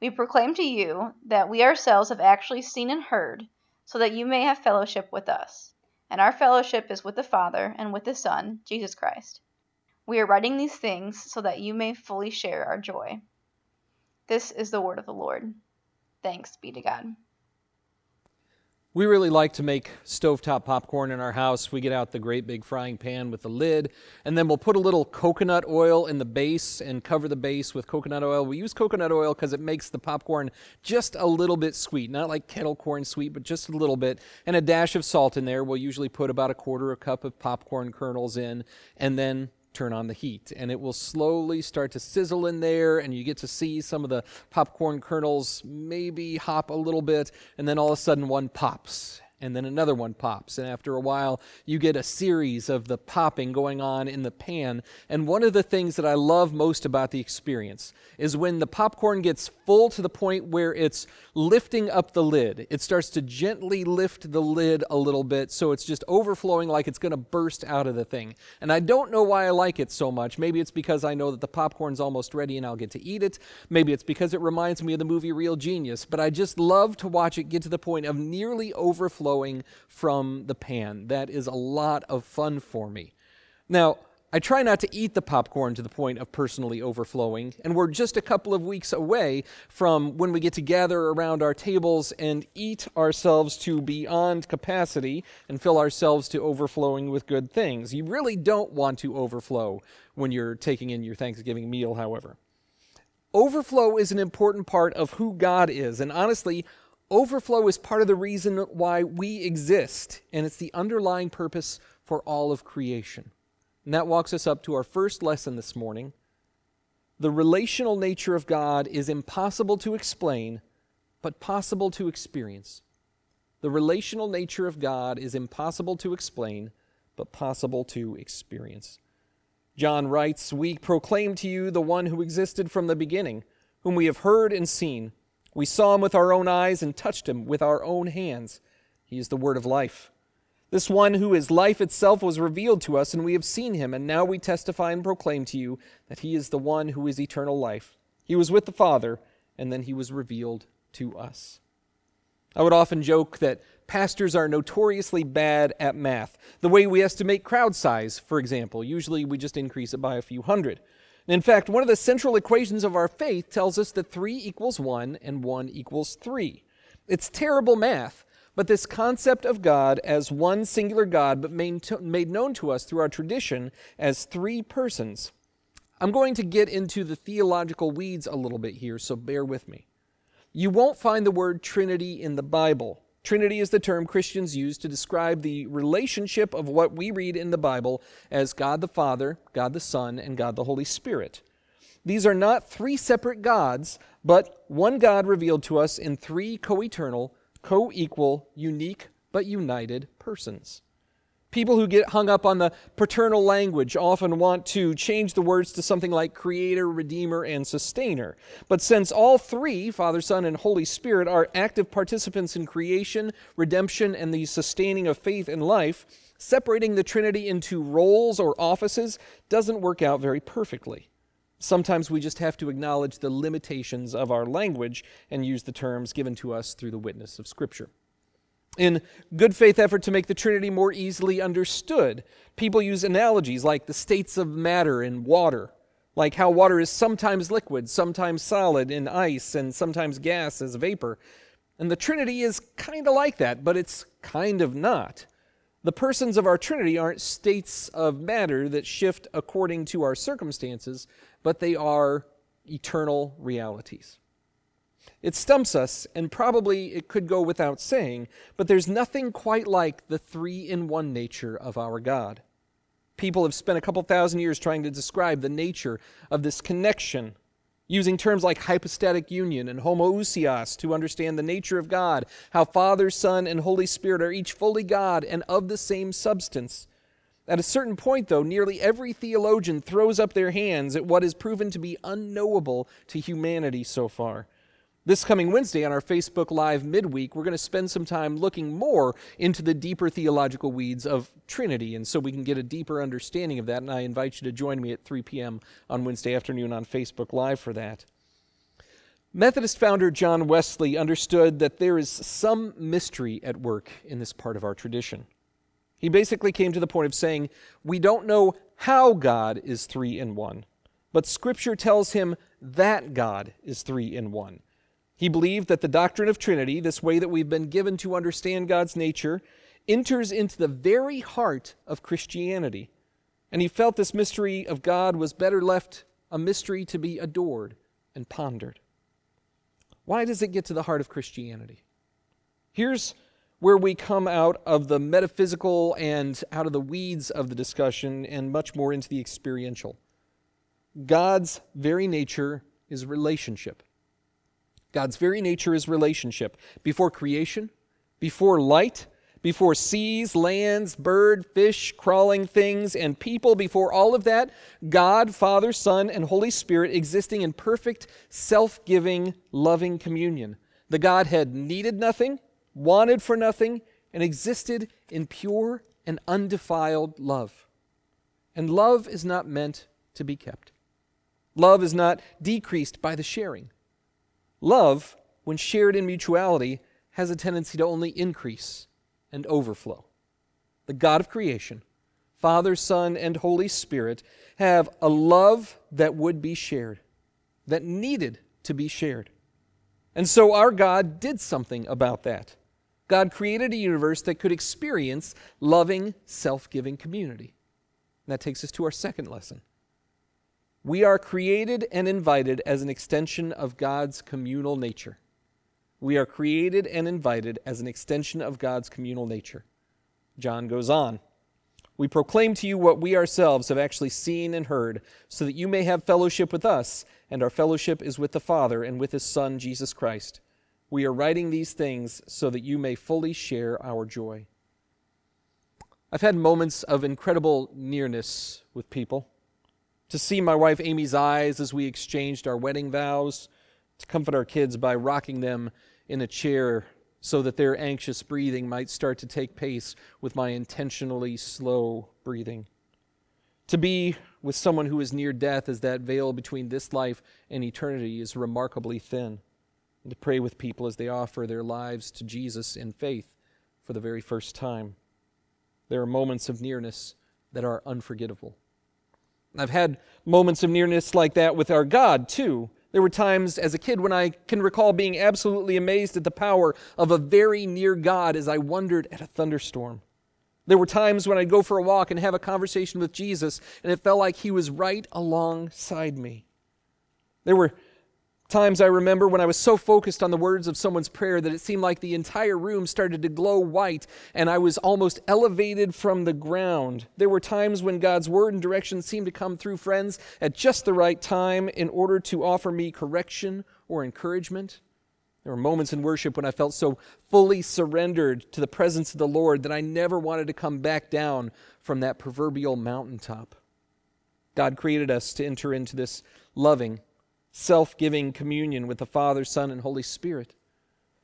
We proclaim to you that we ourselves have actually seen and heard, so that you may have fellowship with us. And our fellowship is with the Father and with the Son, Jesus Christ. We are writing these things so that you may fully share our joy. This is the word of the Lord. Thanks be to God. We really like to make stovetop popcorn in our house. We get out the great big frying pan with the lid, and then we'll put a little coconut oil in the base and cover the base with coconut oil. We use coconut oil because it makes the popcorn just a little bit sweet, not like kettle corn sweet, but just a little bit, and a dash of salt in there. We'll usually put about a quarter of a cup of popcorn kernels in, and then turn on the heat and it will slowly start to sizzle in there and you get to see some of the popcorn kernels maybe hop a little bit and then all of a sudden one pops and then another one pops. And after a while, you get a series of the popping going on in the pan. And one of the things that I love most about the experience is when the popcorn gets full to the point where it's lifting up the lid. It starts to gently lift the lid a little bit so it's just overflowing like it's going to burst out of the thing. And I don't know why I like it so much. Maybe it's because I know that the popcorn's almost ready and I'll get to eat it. Maybe it's because it reminds me of the movie Real Genius. But I just love to watch it get to the point of nearly overflowing from the pan. That is a lot of fun for me. Now, I try not to eat the popcorn to the point of personally overflowing, and we're just a couple of weeks away from when we get to gather around our tables and eat ourselves to beyond capacity and fill ourselves to overflowing with good things. You really don't want to overflow when you're taking in your Thanksgiving meal, however. Overflow is an important part of who God is, and honestly, Overflow is part of the reason why we exist, and it's the underlying purpose for all of creation. And that walks us up to our first lesson this morning. The relational nature of God is impossible to explain, but possible to experience. The relational nature of God is impossible to explain, but possible to experience. John writes, We proclaim to you the one who existed from the beginning, whom we have heard and seen we saw him with our own eyes and touched him with our own hands. He is the word of life. This one who is life itself was revealed to us, and we have seen him, and now we testify and proclaim to you that he is the one who is eternal life. He was with the Father, and then he was revealed to us. I would often joke that pastors are notoriously bad at math. The way we estimate crowd size, for example, usually we just increase it by a few hundred. In fact, one of the central equations of our faith tells us that 3 equals 1 and 1 equals 3. It's terrible math, but this concept of God as one singular God, but made known to us through our tradition as three persons. I'm going to get into the theological weeds a little bit here, so bear with me. You won't find the word Trinity in the Bible. Trinity is the term Christians use to describe the relationship of what we read in the Bible as God the Father, God the Son, and God the Holy Spirit. These are not three separate gods, but one God revealed to us in three co eternal, co equal, unique, but united persons. People who get hung up on the paternal language often want to change the words to something like creator, redeemer, and sustainer. But since all three, Father, Son, and Holy Spirit, are active participants in creation, redemption, and the sustaining of faith and life, separating the Trinity into roles or offices doesn't work out very perfectly. Sometimes we just have to acknowledge the limitations of our language and use the terms given to us through the witness of Scripture. In good faith effort to make the Trinity more easily understood, people use analogies like the states of matter in water, like how water is sometimes liquid, sometimes solid in ice, and sometimes gas as vapor. And the Trinity is kind of like that, but it's kind of not. The persons of our Trinity aren't states of matter that shift according to our circumstances, but they are eternal realities. It stumps us, and probably it could go without saying, but there's nothing quite like the three in one nature of our God. People have spent a couple thousand years trying to describe the nature of this connection using terms like hypostatic union and homoousios to understand the nature of God, how Father, Son, and Holy Spirit are each fully God and of the same substance. At a certain point, though, nearly every theologian throws up their hands at what is proven to be unknowable to humanity so far. This coming Wednesday on our Facebook Live midweek, we're going to spend some time looking more into the deeper theological weeds of Trinity, and so we can get a deeper understanding of that. And I invite you to join me at 3 p.m. on Wednesday afternoon on Facebook Live for that. Methodist founder John Wesley understood that there is some mystery at work in this part of our tradition. He basically came to the point of saying, We don't know how God is three in one, but Scripture tells him that God is three in one. He believed that the doctrine of Trinity, this way that we've been given to understand God's nature, enters into the very heart of Christianity. And he felt this mystery of God was better left a mystery to be adored and pondered. Why does it get to the heart of Christianity? Here's where we come out of the metaphysical and out of the weeds of the discussion and much more into the experiential. God's very nature is relationship. God's very nature is relationship. Before creation, before light, before seas, lands, bird, fish, crawling things, and people, before all of that, God, Father, Son, and Holy Spirit existing in perfect, self giving, loving communion. The Godhead needed nothing, wanted for nothing, and existed in pure and undefiled love. And love is not meant to be kept. Love is not decreased by the sharing. Love, when shared in mutuality, has a tendency to only increase and overflow. The God of creation, Father, Son, and Holy Spirit, have a love that would be shared, that needed to be shared. And so our God did something about that. God created a universe that could experience loving, self giving community. And that takes us to our second lesson. We are created and invited as an extension of God's communal nature. We are created and invited as an extension of God's communal nature. John goes on. We proclaim to you what we ourselves have actually seen and heard, so that you may have fellowship with us, and our fellowship is with the Father and with his Son, Jesus Christ. We are writing these things so that you may fully share our joy. I've had moments of incredible nearness with people to see my wife Amy's eyes as we exchanged our wedding vows, to comfort our kids by rocking them in a chair so that their anxious breathing might start to take pace with my intentionally slow breathing. To be with someone who is near death as that veil between this life and eternity is remarkably thin. And to pray with people as they offer their lives to Jesus in faith for the very first time. There are moments of nearness that are unforgettable. I've had moments of nearness like that with our God, too. There were times as a kid when I can recall being absolutely amazed at the power of a very near God as I wondered at a thunderstorm. There were times when I'd go for a walk and have a conversation with Jesus, and it felt like he was right alongside me. There were Times I remember when I was so focused on the words of someone's prayer that it seemed like the entire room started to glow white and I was almost elevated from the ground. There were times when God's word and direction seemed to come through friends at just the right time in order to offer me correction or encouragement. There were moments in worship when I felt so fully surrendered to the presence of the Lord that I never wanted to come back down from that proverbial mountaintop. God created us to enter into this loving, self giving communion with the Father, Son, and Holy Spirit.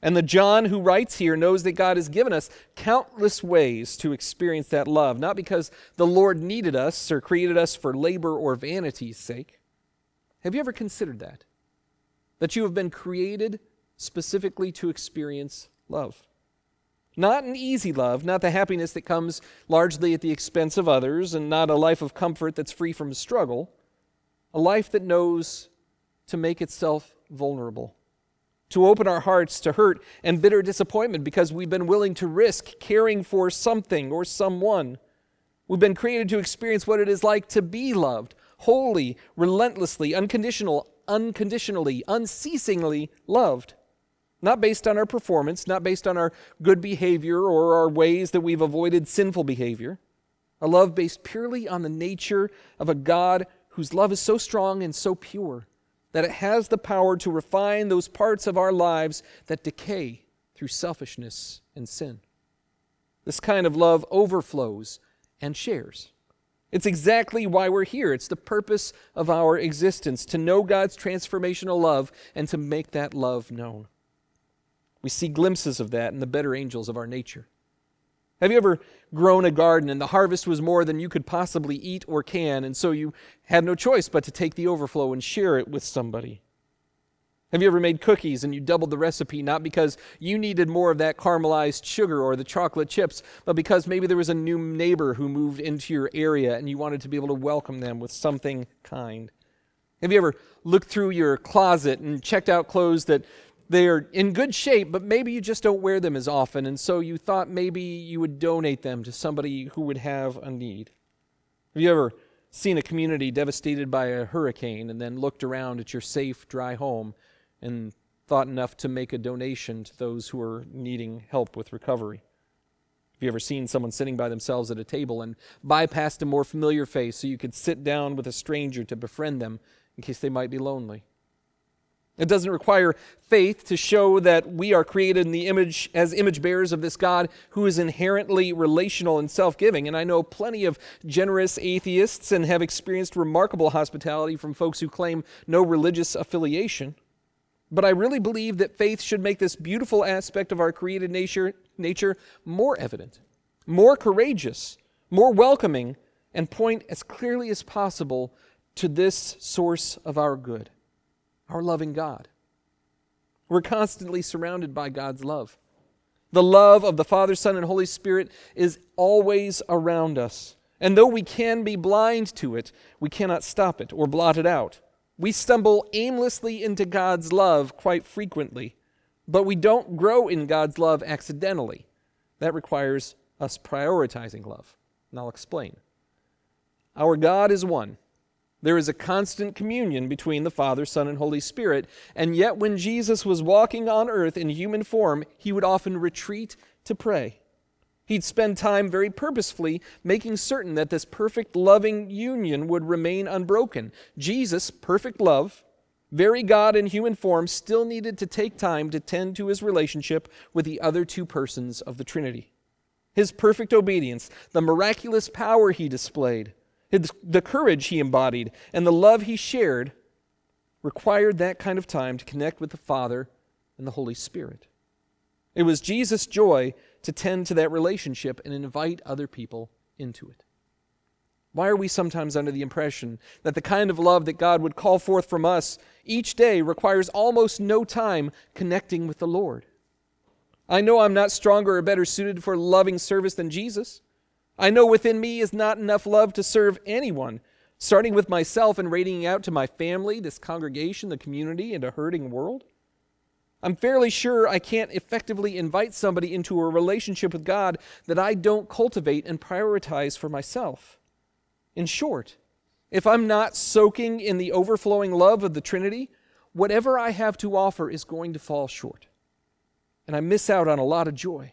And the John who writes here knows that God has given us countless ways to experience that love, not because the Lord needed us or created us for labor or vanity's sake. Have you ever considered that? That you have been created specifically to experience love. Not an easy love, not the happiness that comes largely at the expense of others, and not a life of comfort that's free from struggle. A life that knows to make itself vulnerable, to open our hearts to hurt and bitter disappointment because we've been willing to risk caring for something or someone. We've been created to experience what it is like to be loved, wholly, relentlessly, unconditional, unconditionally, unceasingly loved. Not based on our performance, not based on our good behavior or our ways that we've avoided sinful behavior. A love based purely on the nature of a God whose love is so strong and so pure that it has the power to refine those parts of our lives that decay through selfishness and sin. This kind of love overflows and shares. It's exactly why we're here. It's the purpose of our existence to know God's transformational love and to make that love known. We see glimpses of that in the better angels of our nature. Have you ever grown a garden and the harvest was more than you could possibly eat or can, and so you had no choice but to take the overflow and share it with somebody? Have you ever made cookies and you doubled the recipe not because you needed more of that caramelized sugar or the chocolate chips, but because maybe there was a new neighbor who moved into your area and you wanted to be able to welcome them with something kind? Have you ever looked through your closet and checked out clothes that they're in good shape, but maybe you just don't wear them as often, and so you thought maybe you would donate them to somebody who would have a need? Have you ever seen a community devastated by a hurricane and then looked around at your safe, dry home and thought enough to make a donation to those who are needing help with recovery. Have you ever seen someone sitting by themselves at a table and bypassed a more familiar face so you could sit down with a stranger to befriend them in case they might be lonely? It doesn't require faith to show that we are created in the image as image bearers of this God who is inherently relational and self-giving. And I know plenty of generous atheists and have experienced remarkable hospitality from folks who claim no religious affiliation. But I really believe that faith should make this beautiful aspect of our created nature, nature more evident, more courageous, more welcoming, and point as clearly as possible to this source of our good, our loving God. We're constantly surrounded by God's love. The love of the Father, Son, and Holy Spirit is always around us. And though we can be blind to it, we cannot stop it or blot it out. We stumble aimlessly into God's love quite frequently, but we don't grow in God's love accidentally. That requires us prioritizing love. And I'll explain. Our God is one. There is a constant communion between the Father, Son, and Holy Spirit, and yet when Jesus was walking on earth in human form, he would often retreat to pray. He'd spend time very purposefully making certain that this perfect loving union would remain unbroken. Jesus, perfect love, very God in human form, still needed to take time to tend to his relationship with the other two persons of the Trinity. His perfect obedience, the miraculous power he displayed, the courage he embodied, and the love he shared required that kind of time to connect with the Father and the Holy Spirit. It was Jesus' joy to tend to that relationship and invite other people into it. Why are we sometimes under the impression that the kind of love that God would call forth from us each day requires almost no time connecting with the Lord? I know I'm not stronger or better suited for loving service than Jesus. I know within me is not enough love to serve anyone, starting with myself and radiating out to my family, this congregation, the community, and a hurting world. I'm fairly sure I can't effectively invite somebody into a relationship with God that I don't cultivate and prioritize for myself. In short, if I'm not soaking in the overflowing love of the Trinity, whatever I have to offer is going to fall short. And I miss out on a lot of joy,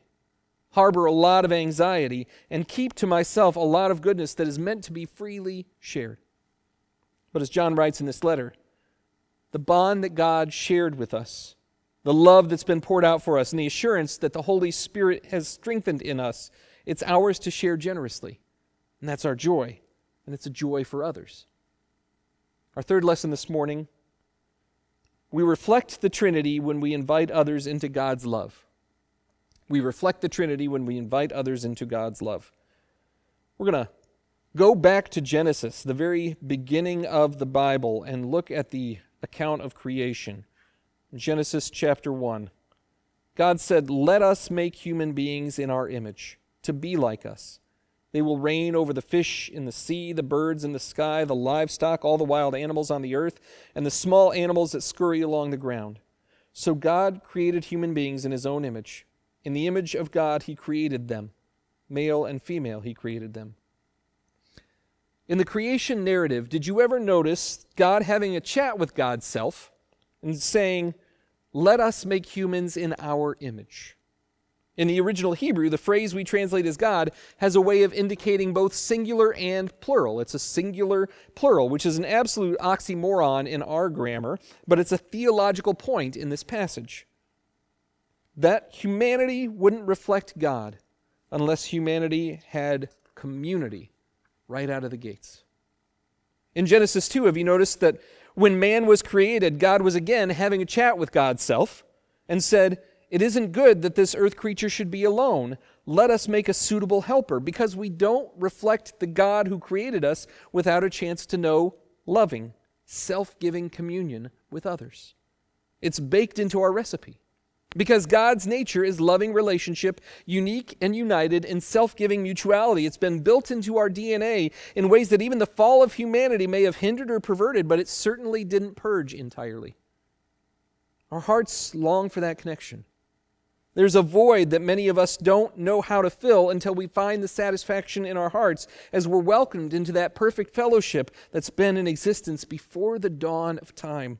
harbor a lot of anxiety, and keep to myself a lot of goodness that is meant to be freely shared. But as John writes in this letter, the bond that God shared with us the love that's been poured out for us, and the assurance that the Holy Spirit has strengthened in us. It's ours to share generously. And that's our joy, and it's a joy for others. Our third lesson this morning we reflect the Trinity when we invite others into God's love. We reflect the Trinity when we invite others into God's love. We're going to go back to Genesis, the very beginning of the Bible, and look at the account of creation. Genesis chapter 1. God said, Let us make human beings in our image, to be like us. They will reign over the fish in the sea, the birds in the sky, the livestock, all the wild animals on the earth, and the small animals that scurry along the ground. So God created human beings in his own image. In the image of God, he created them. Male and female, he created them. In the creation narrative, did you ever notice God having a chat with God's self and saying, Let us make humans in our image? In the original Hebrew, the phrase we translate as God has a way of indicating both singular and plural. It's a singular plural, which is an absolute oxymoron in our grammar, but it's a theological point in this passage. That humanity wouldn't reflect God unless humanity had community right out of the gates. In Genesis 2, have you noticed that when man was created, God was again having a chat with God's self and said, It isn't good that this earth creature should be alone. Let us make a suitable helper, because we don't reflect the God who created us without a chance to know loving, self giving communion with others. It's baked into our recipe. Because God's nature is loving relationship, unique and united in self giving mutuality. It's been built into our DNA in ways that even the fall of humanity may have hindered or perverted, but it certainly didn't purge entirely. Our hearts long for that connection. There's a void that many of us don't know how to fill until we find the satisfaction in our hearts as we're welcomed into that perfect fellowship that's been in existence before the dawn of time.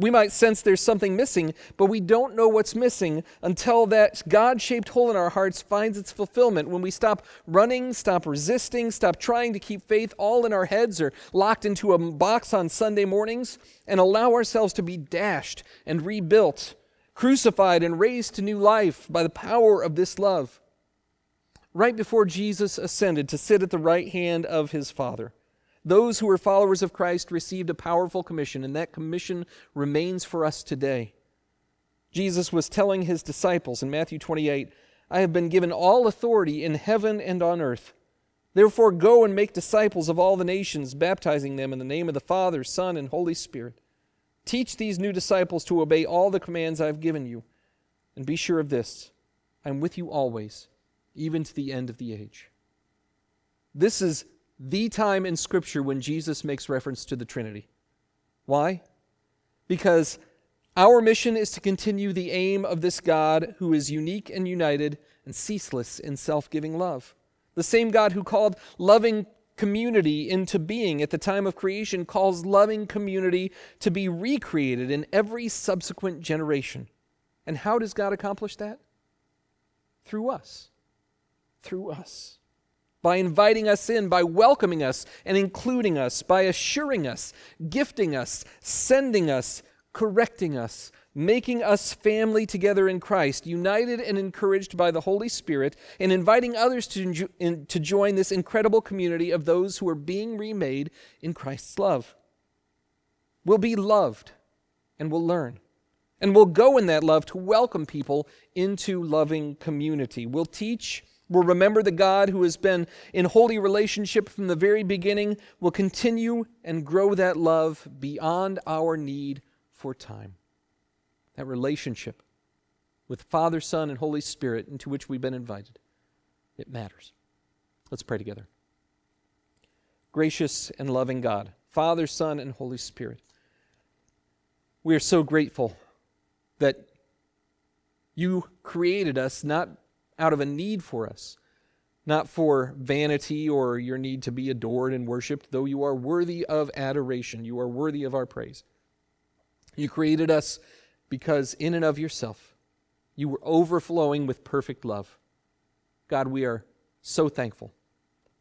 We might sense there's something missing, but we don't know what's missing until that God shaped hole in our hearts finds its fulfillment. When we stop running, stop resisting, stop trying to keep faith all in our heads or locked into a box on Sunday mornings, and allow ourselves to be dashed and rebuilt, crucified and raised to new life by the power of this love. Right before Jesus ascended to sit at the right hand of his Father, those who were followers of Christ received a powerful commission, and that commission remains for us today. Jesus was telling his disciples in Matthew 28 I have been given all authority in heaven and on earth. Therefore, go and make disciples of all the nations, baptizing them in the name of the Father, Son, and Holy Spirit. Teach these new disciples to obey all the commands I have given you. And be sure of this I am with you always, even to the end of the age. This is the time in Scripture when Jesus makes reference to the Trinity. Why? Because our mission is to continue the aim of this God who is unique and united and ceaseless in self giving love. The same God who called loving community into being at the time of creation calls loving community to be recreated in every subsequent generation. And how does God accomplish that? Through us. Through us by inviting us in, by welcoming us and including us, by assuring us, gifting us, sending us, correcting us, making us family together in Christ, united and encouraged by the Holy Spirit, and inviting others to, in, to join this incredible community of those who are being remade in Christ's love. We'll be loved and we'll learn. And we'll go in that love to welcome people into loving community. We'll teach will remember the God who has been in holy relationship from the very beginning, will continue and grow that love beyond our need for time. That relationship with Father, Son, and Holy Spirit into which we've been invited. It matters. Let's pray together. Gracious and loving God, Father, Son, and Holy Spirit, we are so grateful that you created us not out of a need for us, not for vanity or your need to be adored and worshiped, though you are worthy of adoration. You are worthy of our praise. You created us because, in and of yourself, you were overflowing with perfect love. God, we are so thankful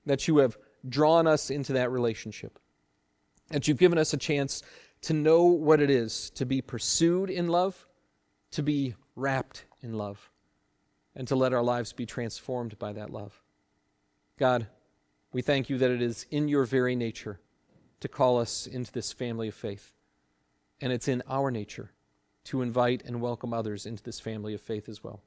that you have drawn us into that relationship, that you've given us a chance to know what it is to be pursued in love, to be wrapped in love and to let our lives be transformed by that love. God, we thank you that it is in your very nature to call us into this family of faith. And it's in our nature to invite and welcome others into this family of faith as well.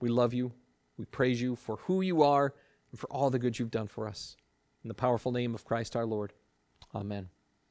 We love you. We praise you for who you are and for all the good you've done for us. In the powerful name of Christ our Lord. Amen.